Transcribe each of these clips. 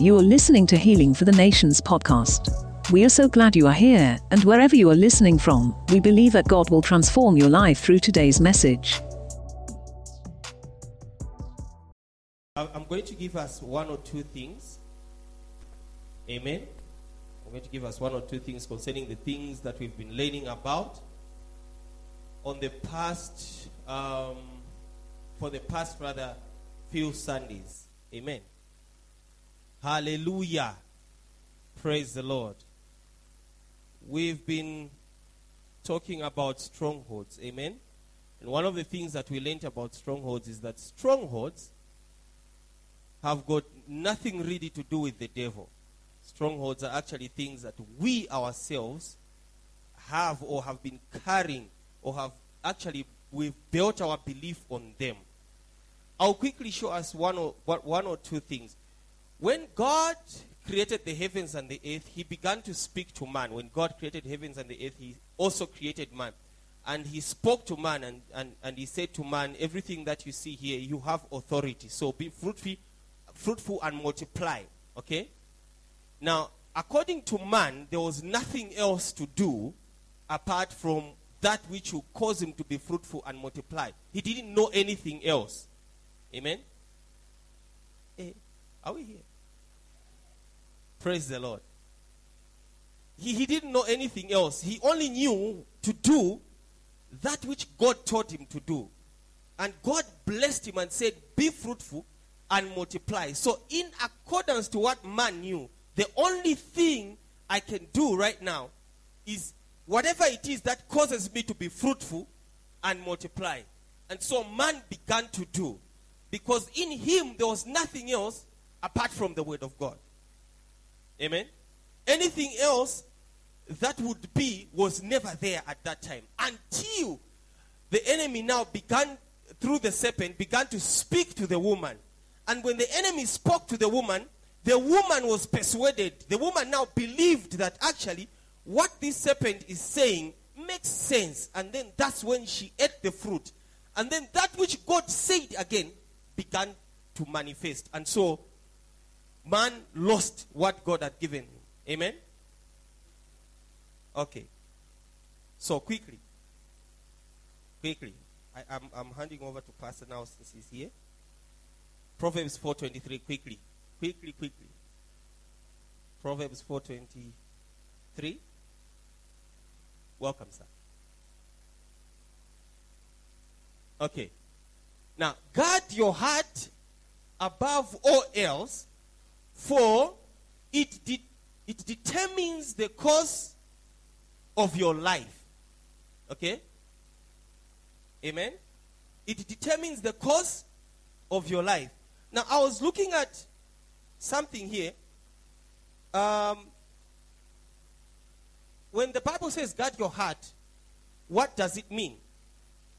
You are listening to Healing for the Nations podcast. We are so glad you are here, and wherever you are listening from, we believe that God will transform your life through today's message. I'm going to give us one or two things. Amen. I'm going to give us one or two things concerning the things that we've been learning about on the past, um, for the past rather, few Sundays. Amen. Hallelujah. Praise the Lord. We've been talking about strongholds. Amen. And one of the things that we learned about strongholds is that strongholds have got nothing really to do with the devil. Strongholds are actually things that we ourselves have or have been carrying or have actually we've built our belief on them. I'll quickly show us one or one one or two things. When God created the heavens and the earth, he began to speak to man. When God created heavens and the earth, he also created man. And he spoke to man and, and, and he said to man, Everything that you see here, you have authority. So be fruitful, fruitful and multiply. Okay? Now, according to man, there was nothing else to do apart from that which will cause him to be fruitful and multiply. He didn't know anything else. Amen? Eh, are we here? Praise the Lord. He, he didn't know anything else. He only knew to do that which God taught him to do. And God blessed him and said, Be fruitful and multiply. So, in accordance to what man knew, the only thing I can do right now is whatever it is that causes me to be fruitful and multiply. And so, man began to do. Because in him, there was nothing else apart from the word of God. Amen. Anything else that would be was never there at that time until the enemy now began through the serpent began to speak to the woman. And when the enemy spoke to the woman the woman was persuaded. The woman now believed that actually what this serpent is saying makes sense. And then that's when she ate the fruit. And then that which god said again began to manifest. And so man lost what God had given him. Amen? Okay. So quickly. Quickly. I, am I'm, I'm handing over to Pastor now since he's here. Proverbs 4.23. Quickly. Quickly, quickly. Proverbs 4.23. Welcome, sir. Okay. Now, guard your heart above all else for it, de- it determines the course of your life. Okay? Amen? It determines the course of your life. Now, I was looking at something here. Um, when the Bible says guard your heart, what does it mean?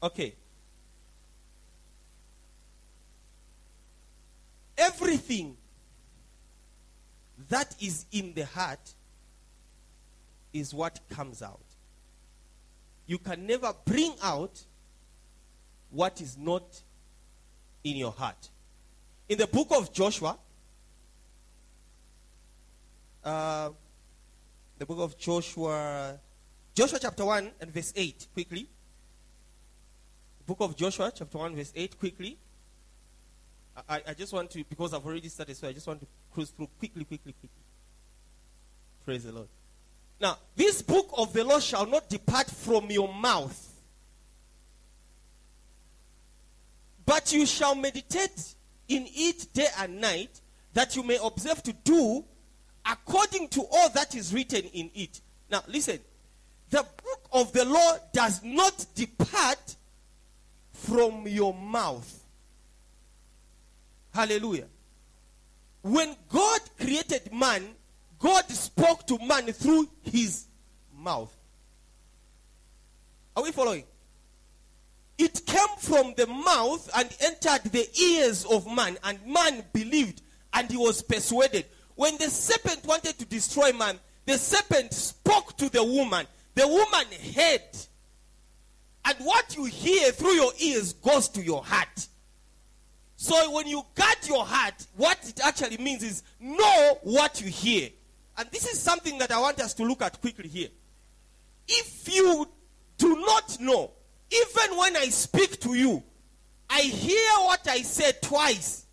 Okay. Everything that is in the heart is what comes out. You can never bring out what is not in your heart. In the book of Joshua, uh, the book of Joshua, Joshua chapter 1 and verse 8, quickly. Book of Joshua chapter 1, verse 8, quickly. I, I just want to, because I've already started, so I just want to cruise through quickly, quickly, quickly. Praise the Lord. Now, this book of the law shall not depart from your mouth, but you shall meditate in it day and night, that you may observe to do according to all that is written in it. Now, listen. The book of the law does not depart from your mouth. Hallelujah. When God created man, God spoke to man through his mouth. Are we following? It came from the mouth and entered the ears of man, and man believed and he was persuaded. When the serpent wanted to destroy man, the serpent spoke to the woman. The woman heard. And what you hear through your ears goes to your heart. So when you guard your heart, what it actually means is know what you hear. And this is something that I want us to look at quickly here. If you do not know, even when I speak to you, I hear what I say twice.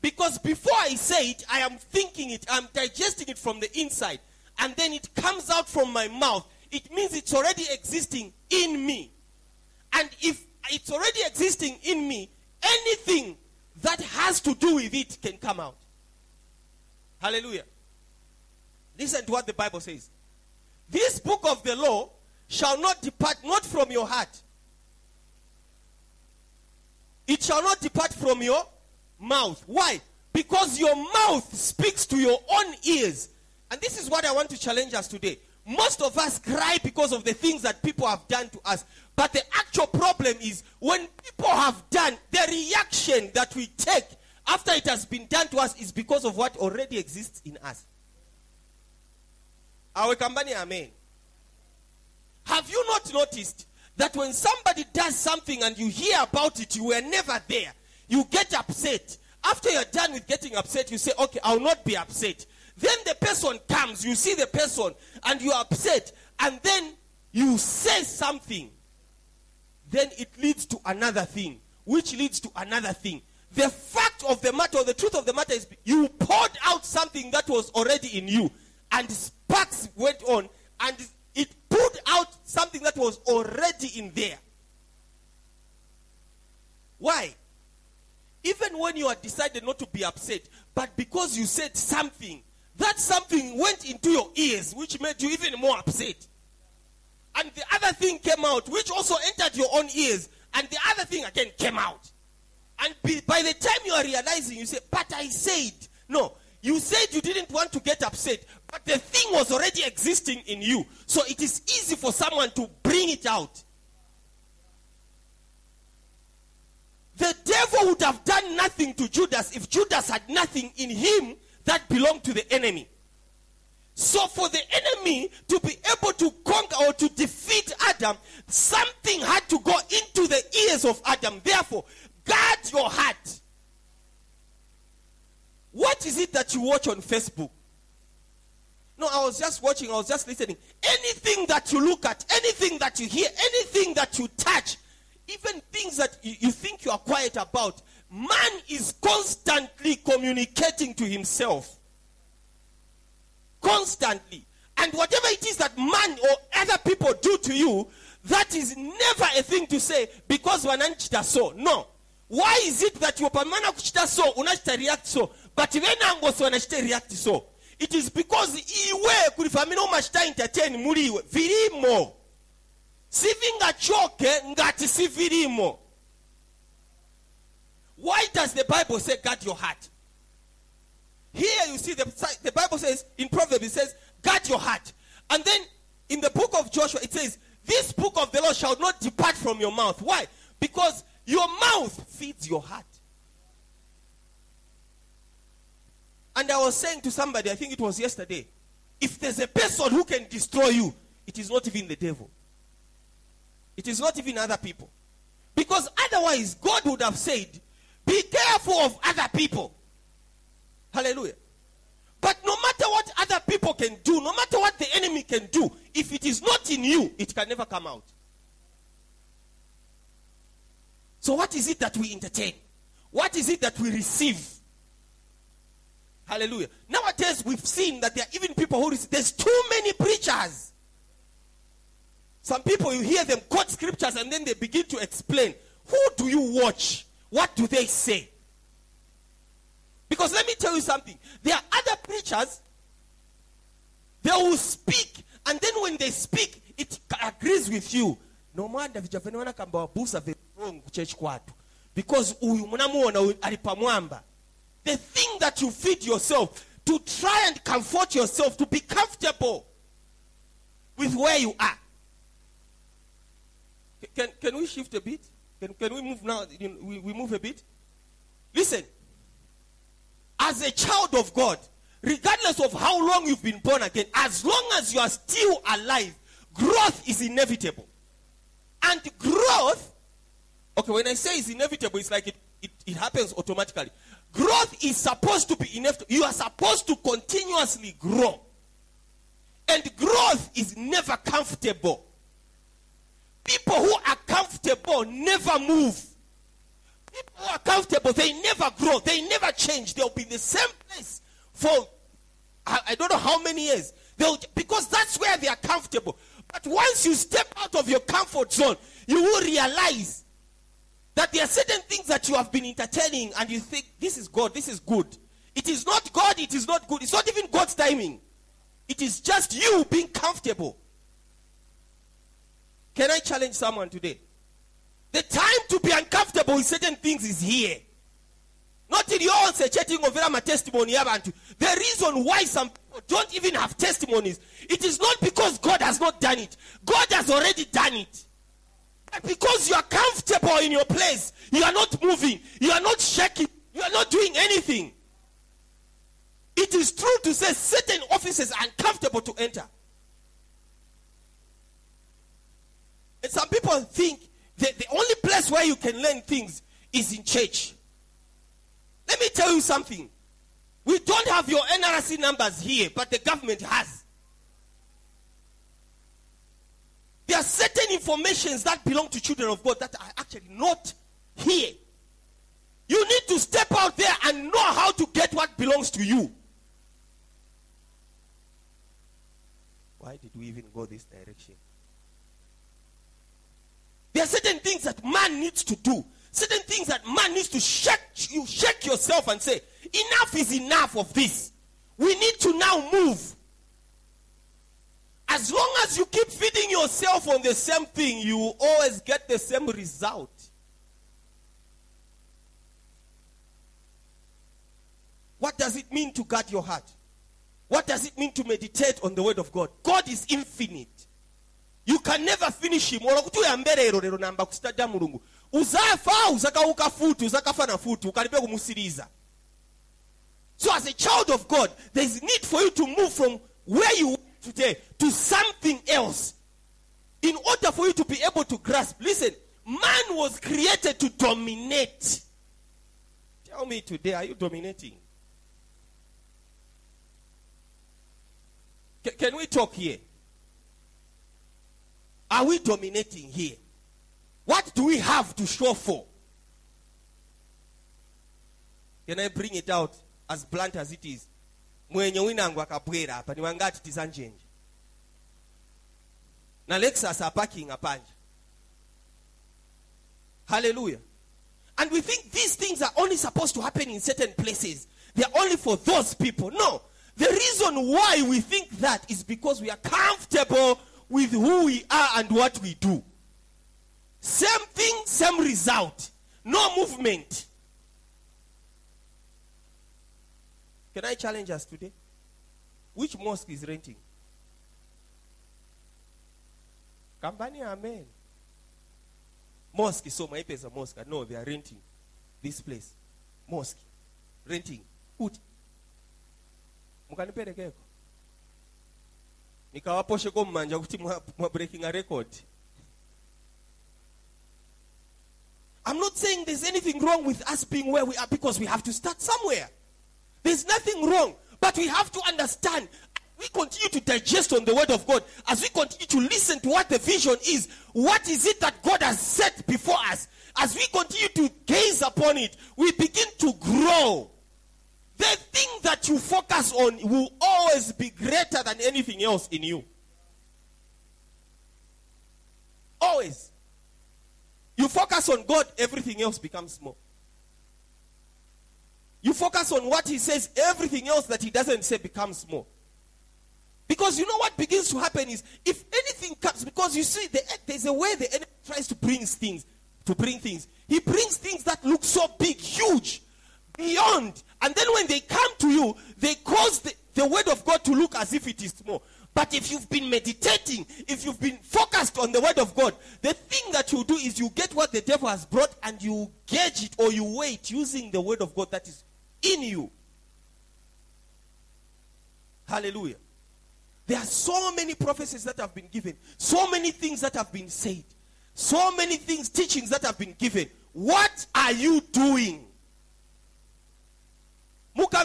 Because before I say it, I am thinking it, I'm digesting it from the inside, and then it comes out from my mouth. It means it's already existing in me. And if it's already existing in me, anything that has to do with it can come out. Hallelujah. Listen to what the Bible says. This book of the law shall not depart not from your heart. It shall not depart from your mouth. Why? Because your mouth speaks to your own ears. And this is what I want to challenge us today. Most of us cry because of the things that people have done to us. But the actual problem is when people have done, the reaction that we take after it has been done to us is because of what already exists in us. Our company, amen. Have you not noticed that when somebody does something and you hear about it, you were never there, you get upset. After you're done with getting upset, you say, okay, I'll not be upset. Then the person comes, you see the person, and you're upset, and then you say something. Then it leads to another thing, which leads to another thing. The fact of the matter, or the truth of the matter is, you poured out something that was already in you, and sparks went on, and it put out something that was already in there. Why? Even when you had decided not to be upset, but because you said something, that something went into your ears, which made you even more upset. And the other thing came out, which also entered your own ears, and the other thing again came out. And by the time you are realizing, you say, But I said, no, you said you didn't want to get upset, but the thing was already existing in you. So it is easy for someone to bring it out. The devil would have done nothing to Judas if Judas had nothing in him that belonged to the enemy. So, for the enemy to be able to conquer or to defeat Adam, something had to go into the ears of Adam. Therefore, guard your heart. What is it that you watch on Facebook? No, I was just watching, I was just listening. Anything that you look at, anything that you hear, anything that you touch, even things that you, you think you are quiet about, man is constantly communicating to himself. Constantly. And whatever it is that man or other people do to you, that is never a thing to say because wananchita so. No. Why is it that you pamana kuchita so, unachita react so, but venango so wanachita react so? It is because iwe kulifamina umachita entertain muliwe. Virimo. Sivingachoke ngati si virimo. Why does the Bible say guard your heart? Here you see the, the Bible says in Proverbs it says guard your heart. And then in the book of Joshua it says this book of the law shall not depart from your mouth. Why? Because your mouth feeds your heart. And I was saying to somebody, I think it was yesterday, if there's a person who can destroy you, it is not even the devil. It is not even other people. Because otherwise, God would have said, be careful of other people. Hallelujah. But no matter what other people can do, no matter what the enemy can do, if it is not in you, it can never come out. So, what is it that we entertain? What is it that we receive? Hallelujah. Nowadays, we've seen that there are even people who receive, there's too many preachers. Some people, you hear them quote scriptures and then they begin to explain. Who do you watch? What do they say? Because let me tell you something. There are other preachers, they will speak, and then when they speak, it agrees with you. No kwatu. Because. The thing that you feed yourself to try and comfort yourself to be comfortable with where you are. Can, can we shift a bit? Can, can we move now? We, we move a bit? Listen. As a child of God, regardless of how long you've been born again, as long as you are still alive, growth is inevitable. And growth, okay, when I say it's inevitable, it's like it, it, it happens automatically. Growth is supposed to be enough. You are supposed to continuously grow. And growth is never comfortable. People who are comfortable never move. People who are comfortable, they never grow. They never change. They'll be in the same place for I, I don't know how many years. They'll, because that's where they are comfortable. But once you step out of your comfort zone, you will realize that there are certain things that you have been entertaining and you think, this is God, this is good. It is not God, it is not good. It's not even God's timing. It is just you being comfortable. Can I challenge someone today? The time to be uncomfortable with certain things is here. Not in your own chatting of my testimony. The reason why some people don't even have testimonies, it is not because God has not done it. God has already done it. But because you are comfortable in your place, you are not moving, you are not shaking, you are not doing anything. It is true to say certain offices are uncomfortable to enter. And some people think that the only place where you can learn things is in church. Let me tell you something. We don't have your NRC numbers here, but the government has. There are certain informations that belong to children of God that are actually not here. You need to step out there and know how to get what belongs to you. Why did we even go this direction? There are certain things that man needs to do. Certain things that man needs to shake you shake yourself and say enough is enough of this. We need to now move. As long as you keep feeding yourself on the same thing you will always get the same result. What does it mean to guard your heart? What does it mean to meditate on the word of god? God is infinite you can never finish him. Olwokuti uyamberero lero namba kusitadda mulungu. Uzafa uzakauka futi uzakafa na futi ukalibe kumusiriza so as a child of god there is need for you to move from where you are today to something else. In order for you to be able to grasp listen man was created to dominate. Tell me today are you dominating? Can, can we talk here are we dominating here? What do we have to show for? Can I bring it out as blunt as it is? mwenye winangu akabwera apa niwangati tizanjenje na hallelujah. And we think these things are only supposed to happen in certain places. They are only for those people. No. The reason why we think that is because we are comfortable with who we are and what we do same thing, same result. No movement. Can I challenge us today? Which mosque is renting? Company, amen. Mosque, so my is a mosque. No, they are renting this place. Mosque. Renting. Uti. Mukanipelekeko nikawaposheko mmanja kuti mwa breaking a record I'm not saying there's anything wrong with us being where we are because we have to start somewhere. There's nothing wrong, but we have to understand. We continue to digest on the word of God as we continue to listen to what the vision is. What is it that God has set before us? As we continue to gaze upon it, we begin to grow. The thing that you focus on will always be greater than anything else in you. Always. You focus on God, everything else becomes small. You focus on what He says, everything else that He doesn't say becomes small. Because you know what begins to happen is if anything comes, because you see, the, there's a way the enemy tries to bring things, to bring things. He brings things that look so big, huge, beyond. And then when they come to you, they cause the, the word of God to look as if it is small. But if you've been meditating, if you've been focused on the word of God, the thing that you do is you get what the devil has brought and you gauge it or you wait using the word of God that is in you. Hallelujah. There are so many prophecies that have been given, so many things that have been said, so many things, teachings that have been given. what are you doing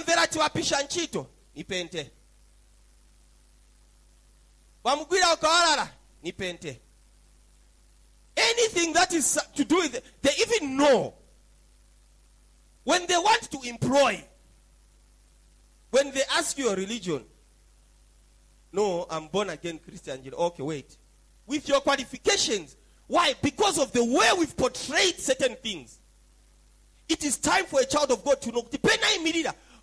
mukamvera tiwapisha ntchito nipente. Wamugwira ukawalala nipente. Anything that is to do with it, they even know. When they want to employ when they ask you your religion no i'm born again christian okay wait. With your qualifications why? Because of the way we've portrayed certain things. It is time for a child of god to know. Kuti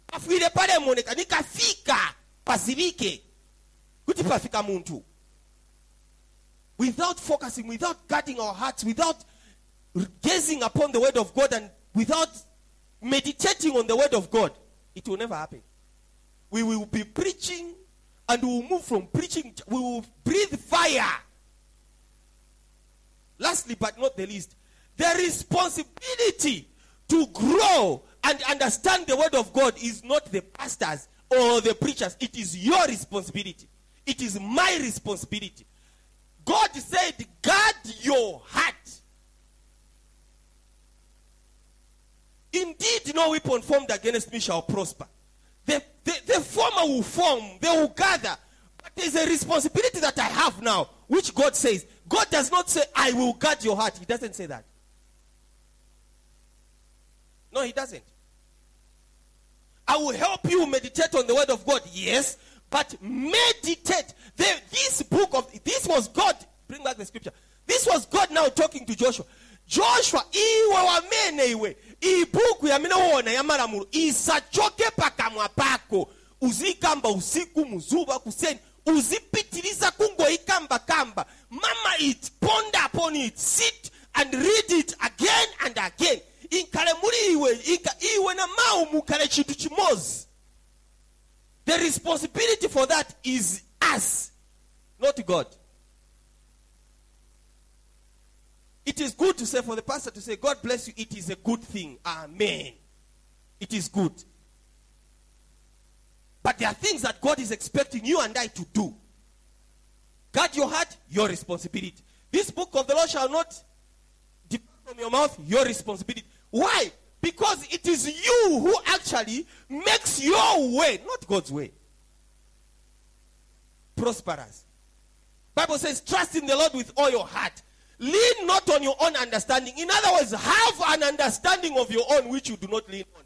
pafwire palemoneka nikafika pazivike kuti pafika munthu without focusing without guarding our hearts without gazing upon the word of god and without meditating on the word of god it will never happen. We will be preaching and we will move from preaching we will breathe fire. Lastly but not the least the responsibility to grow and understand the word of god is not the pastors or the preachers. It is your responsibility. It is my responsibility. God said guard your heart. Indeed no weapon formed against me shall prosper. The, the, the former will form they will gather. But there's a responsibility that i have now which god says god does not say i will guard your heart he doesn't say that. No he doesn't i will help you meditate on the word of god yes but meditate. This book of this was god bring back the scripture. This was god now talking to joshua. Joshua iwe wamene iwe. Iyi buku yamene uwona ya malamulo isachoke pakamwa pako uzikamba usiku muzuva kuseni. Uzipitiliza kungoikambakamba mama it ponder upon it. Sit and read it again and again inkhale muli iwe iwe na mawu mukhale chinthu chimodzi the responsibility for that is us not god. It is good to say for the pastor to say god bless you it is a good thing. Amen. It is good. But there are things that god is expecting you and i to do. Guard your heart your responsibility. This book of the law shall not depart from your mouth your responsibility why? Because it is you who actually makes your way not god's way. Prosperous. Bible says trust in the lord with all your heart. Lean not on your own understanding. In other words have an understanding of your own which you do not lean on.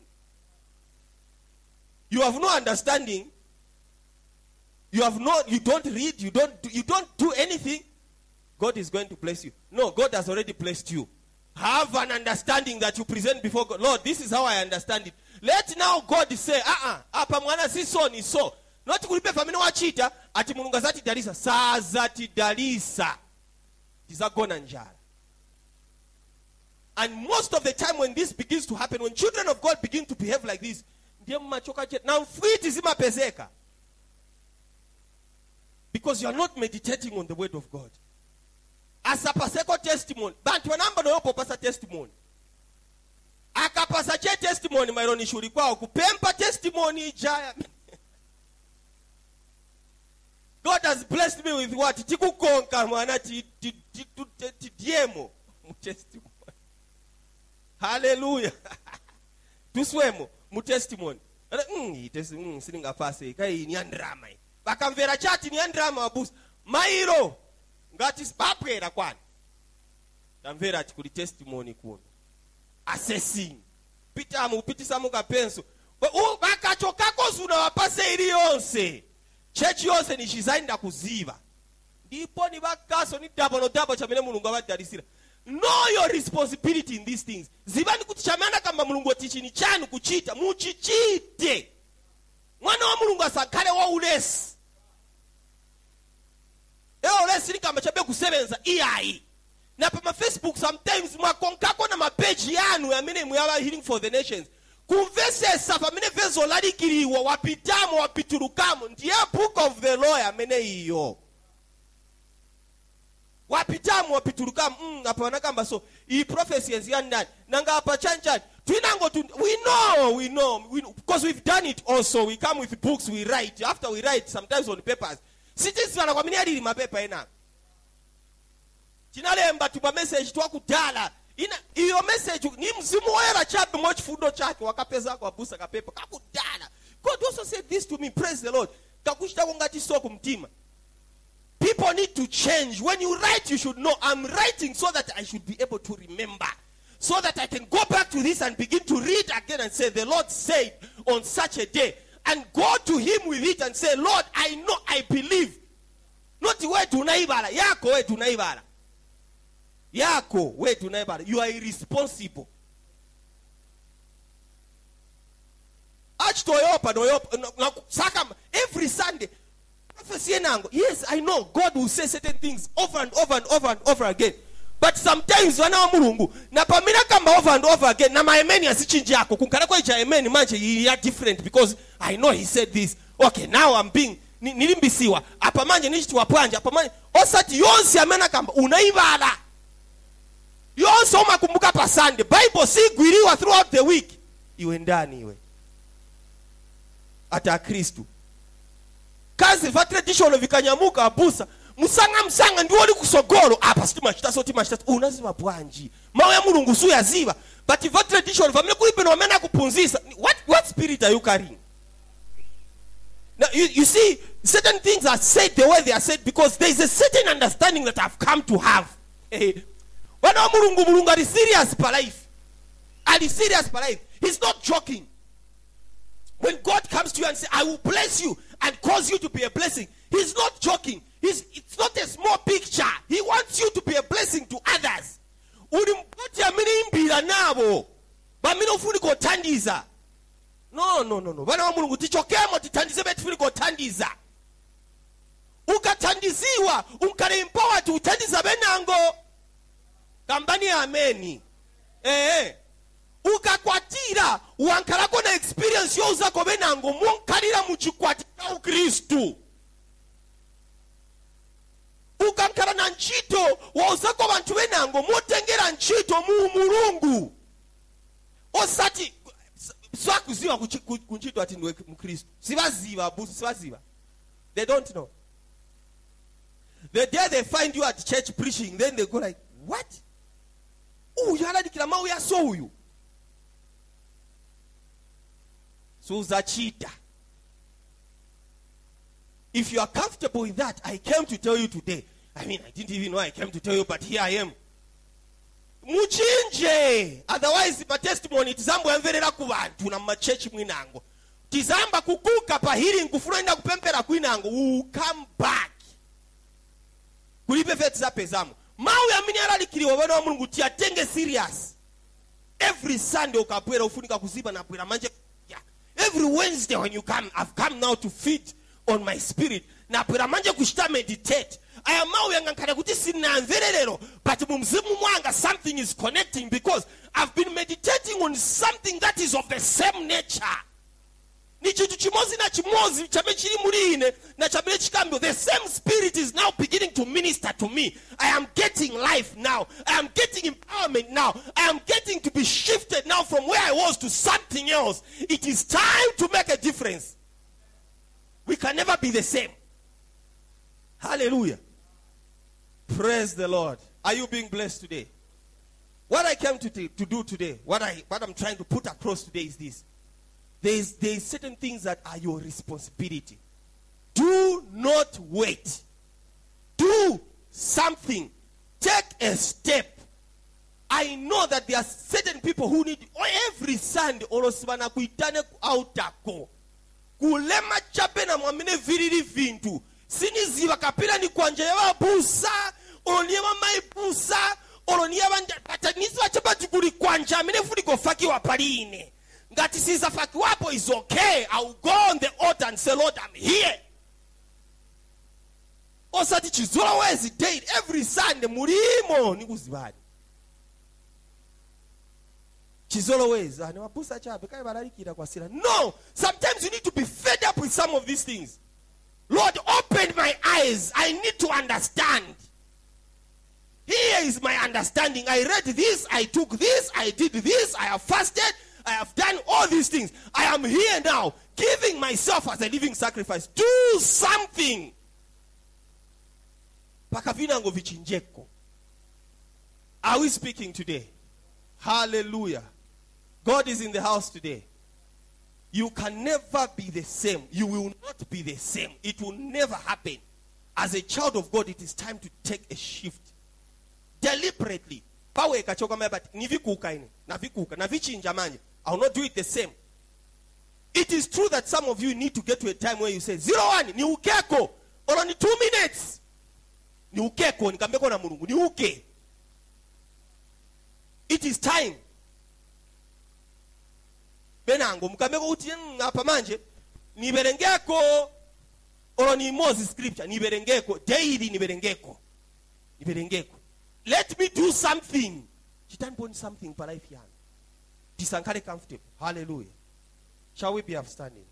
You have no understanding. You have no you don't read you don't do, you don't do anything. God is going to bless you. No god has already blessed you have an understanding that you present before god. Lord this is how i understand it. Let now god say uh-uh, apa mwana si so ni so. Noti kulibe pamene wachita ati mulungu azatidalisa sazatidalisa tizagona njala and most of the time when this begins to happen when children of god begin to behave like this ndiye mmachoka chete na mfwiti zimapezeka because you are not meditating on the word of god asapaseko testimony. Bantu vanamba noyopopasa testimony. Akapasa che testimony maironi shuri kwawo kupempa testimony ijaya. God has blessed me with what? Tikukonka mwana tidyemo mu testimony. Haleluya tuswemo mu testimony. Mm, mm, silingapase kai ni yandrama iyi vakamvera chati ni yandrama wabusa mairo ngati papwera kwani tamvera ati kuli testimony kuno assessing. Pitamu kupitisamu kapenso Ba- u- vakachokako zuna wapase iliyonse chechi yonse. Nichizainda kuziva ndipo ni vakaso ni dabo no dabo chamene mulungu avadalisira know your responsibility in these things. Zivani kuti chamene kamba mulungu oti chini chanu kuchita. Muchichite. Mwana wa mulungu asakhale waulesi ewo ulesi likamba chabe kusebenza iyayi na pa mafacebook sometimes mwakonkako na mapeji yanu amene muyala healing for the nations. Kumvesesa pamene vezo lalikiriwa wapitamo wapitulukamo ndiye book of the law amene iyo. Wapitamo wapitulukamo mm, apa wanakamba so iyi prophecy yenziyani ndani nanga apa chanchani twinango tu we know we know we, because we've done it also we come with books we write after we write sometimes on papers sitizivana kwamene alili mapepa enapo tinalemba tupa message twakudala ina iyo message ni mzimu woyera chabe mwa chifundo chake wakapezako abusa kapepo kakudala god also said this to me praise the lord. Kakuchitako ngati so kumtima. People need to change. When you write you should know. I'm writing so that i should be able to remember. So that i can go back to this and begin to read again and say the lord said on such a day and go to him with it and say lord i know i believe. Not wetu unaibala yako wetu unaibala yako wetu unaibala you are irresponsible. Every sunday yes i know god will say certain things over and over and over and over again but sometimes vana wa mulungu na pamene akamba over and over again na maemeni asichinji ako kunkalako icha emeni manje ya different because i know he said this. Okay now i'm being nilimbisiwa. Apa manje nichitiwa apa manje osati yonse amene akamba unaivala. Yonse umakumbuka pa sunday. Bible sigwiriwa throughout the week. Iwe ndani iwe. Ata akhristu kazi va traditional vikanyamuka abusa musanga msanga ndiwo uli kusogolo apa sitimachita so timachita so unaziva bwanji? Mawu ya mulungu suyaziva but va traditional vamene kuli peno wamene akuphunzisa what, what spirit are you carrying? Now you, you see certain things are said the way they are said because there is a certain understanding that i've come to have. Eh, wa mulungu mulungu ali serious pa life. Ali serious pa life. He's not joking when God comes to you and says, I will bless you and cause you to be a blessing, He's not joking. He's, it's not a small picture. He wants you to be a blessing to others. no no no no. Ukathandiziwa unkale empowered uthandiza benango. Kambani ameni. Eh ukakwatira wankhalako na experience youzako benango monkhalira muchikwati cha ukristu. Ukankhala na ntchito wauzako banthu benango motengera ntchito mu mulungu. Osati swakuziwa kuchi- ku ku ntchito ati ndiwe mkhristu sibaziva abusi sibaziva they don't know. The day they find you at church preaching then they go like what? Uyu alalikira mawu ya so uyu suzachita if you are comfortable with that i came to tell you today. I mean i didn't even know i came to tell you but here i am. Muchinje! Otherwise pa testimony tizamboyamverera ku vantu na mumachechi mwinango. Tizamba kukuka pa healing kufuna enda kupempera kwinango. Come back. Kulibe fe tizapezamo mawu amene alalikiriwa wana wa mulungu tiyatenge serious. Every sunday ukabwera ufunika kuzipa nabwera manje. Every wednesday when you come i've come now to feed on my spirit. Nabwera manje kuchita meditate. Aya mawu yanga nkhale kuti sinamvererero but mu mzimu mwanga something is connecting because i've been meditating on something that is of the same nature ni na chimodzi chamene chili muli ine na chikambiwa the same spirit is now beginning to minister to me. I am getting life now. I am getting empowerment now. I am getting to be shifted now from where i was to something else. It is time to make a difference. We can never be the same. Hallelujah. Praise the lord. Are you being blessed today? What i came to, to do today what i what i'm trying to put across today is this there's there's certain things that are your responsibility. Do not wait. Do something. Take a step. I know that there are certain people who need every sunday olosibana kuitane ku autako kulema chapena mwamene vilili vintu. Siniziva kapena ni kwanja yavabusa olo niye vamaibusa olo niye vataniziva chapati kuli kwanja amene futi kofakiwa pali ine ngati sizafakiwapo is okay. Iwill go on the altar and say lord i'm here. Osati chizolowezi daily every sunday mulimo nikuzivani chizolowezi ani ah, wabusa chabe kale balalikira kwasira no sometimes you need to be fed up with some of these things. Lord open my eyes. I need to understand. Here is my understanding. I read this i took this i did this i have fasted i have done all these things i am here now giving myself as a living sacrifice do something are we speaking today Hallelujah. God is in the house today. You can never be the same. You will not be the same. It will never happen. As a child of God, it is time to take a shift. Deliberately. Pawe kachoka maya but nivikuka ini. Navikuka. Navichinja manje. I will not do it the same. It is true that some of you need to get to a time where you say, zero one, ni ukeko. Or only two minutes. Ni ukeko. Nikambeko na mulungu. Ni uke. It is time. benango mukambeko kuti "Mm, apa manje niberengeko olo ni moses scripture niberengeko daily niberengeko niberengeko let me do something chitanimboni something pa life yanu tisankhale comfortable hallelujah shall we be upstanding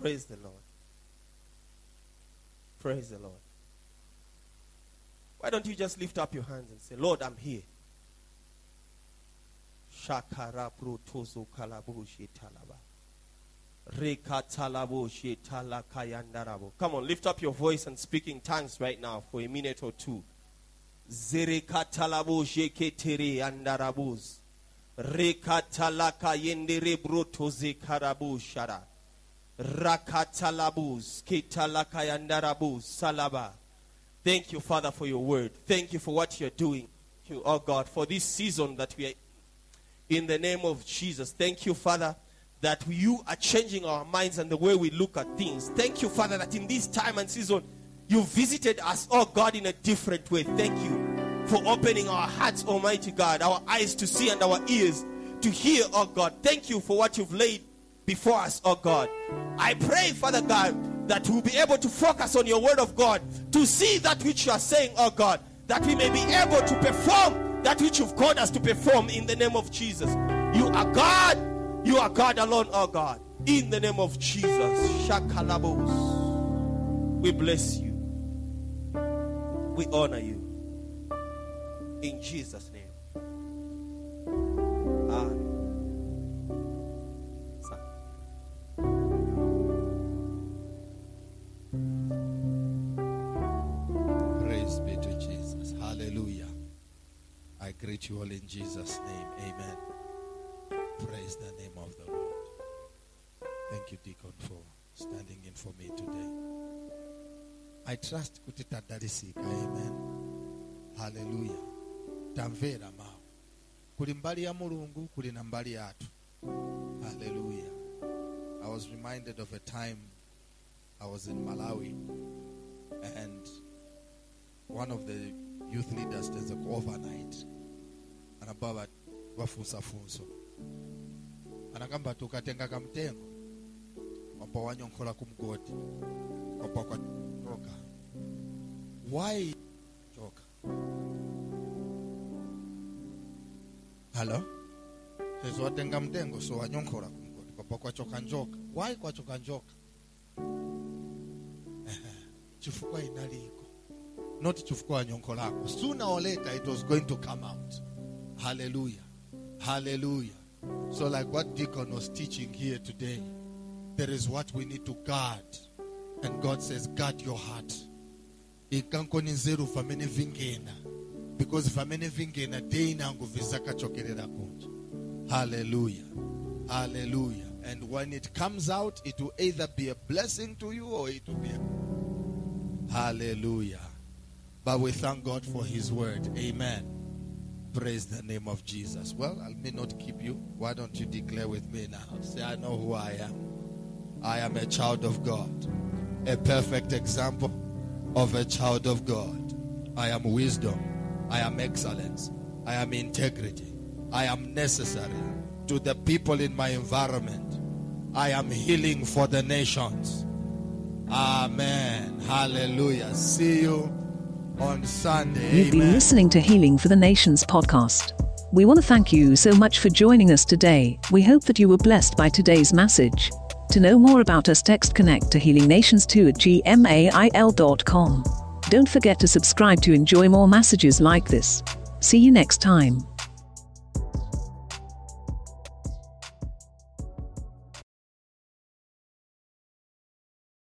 praise the lord praise the lord why don't you just lift up your hands and say lord i'm here Shakara protozo kalaboshe talaba. Rekatalaboshe talakayandarabo. Come on, lift up your voice and speak in tongues right now for a minute or two. Zerekatalaboshe ketere andarabos. Rekatalaka yendere brotoze karaboshara. Rakatalabos ketalaka yandarabos salaba. Thank you, Father, for your word. Thank you for what you're doing. Thank you, oh God, for this season that we are in the name of Jesus. Thank you, Father, that you are changing our minds and the way we look at things. Thank you, Father, that in this time and season, you visited us, oh God, in a different way. Thank you for opening our hearts, Almighty God, our eyes to see and our ears to hear, oh God. Thank you for what you've laid before us, oh God. I pray, Father God, that we'll be able to focus on your word of God, to see that which you are saying, oh God, that we may be able to perform that which you've called us to perform in the name of Jesus. You are God. You are God alone, oh God. In the name of Jesus. Shakalabos. We bless you. We honor you. In Jesus' name. Amen. Praise be to Jesus. Hallelujah. I greet you all in Jesus' name. Amen. Praise the name of the Lord. Thank you, Deacon, for standing in for me today. I trust kuti tadalisika. Amen. Hallelujah. Tamvera mawu. Kuli mbali ya mulungu, kuli na mbali yatu. Hallelujah. I was reminded of a time I was in Malawi and one of the youth leaders a overnight anababa vafunsa funso anakamba tukatenga kamtengo kwamba wanyonkhola kumgodi kwamba kwachoka why halo sezi watenga mtengo so wanyonkhola kumgodi kwamba kwachoka njoka. Why kwachoka njoka? Chifukwa inaliko not chifukwa nyonko lako sooner or later it was going to come out. Hallelujah. Hallelujah. So like what deacon was teaching here today there is what we need to guard. And god says guard your heart. Ikankoni nzeru famene vingena because famene vingena teinangu vizakachokerera kunja hallelujah hallelujah and when it comes out it will either be a blessing to you or it will be a Hallelujah. But we thank God for His word. Amen. Praise the name of Jesus. Well, I may not keep you. Why don't you declare with me now? Say, I know who I am. I am a child of God, a perfect example of a child of God. I am wisdom. I am excellence. I am integrity. I am necessary to the people in my environment. I am healing for the nations. Amen. Hallelujah. See you on Sunday. You've been Amen. listening to Healing for the Nations podcast. We want to thank you so much for joining us today. We hope that you were blessed by today's message. To know more about us, text connect to Healing Nations 2 at gmail.com. Don't forget to subscribe to enjoy more messages like this. See you next time.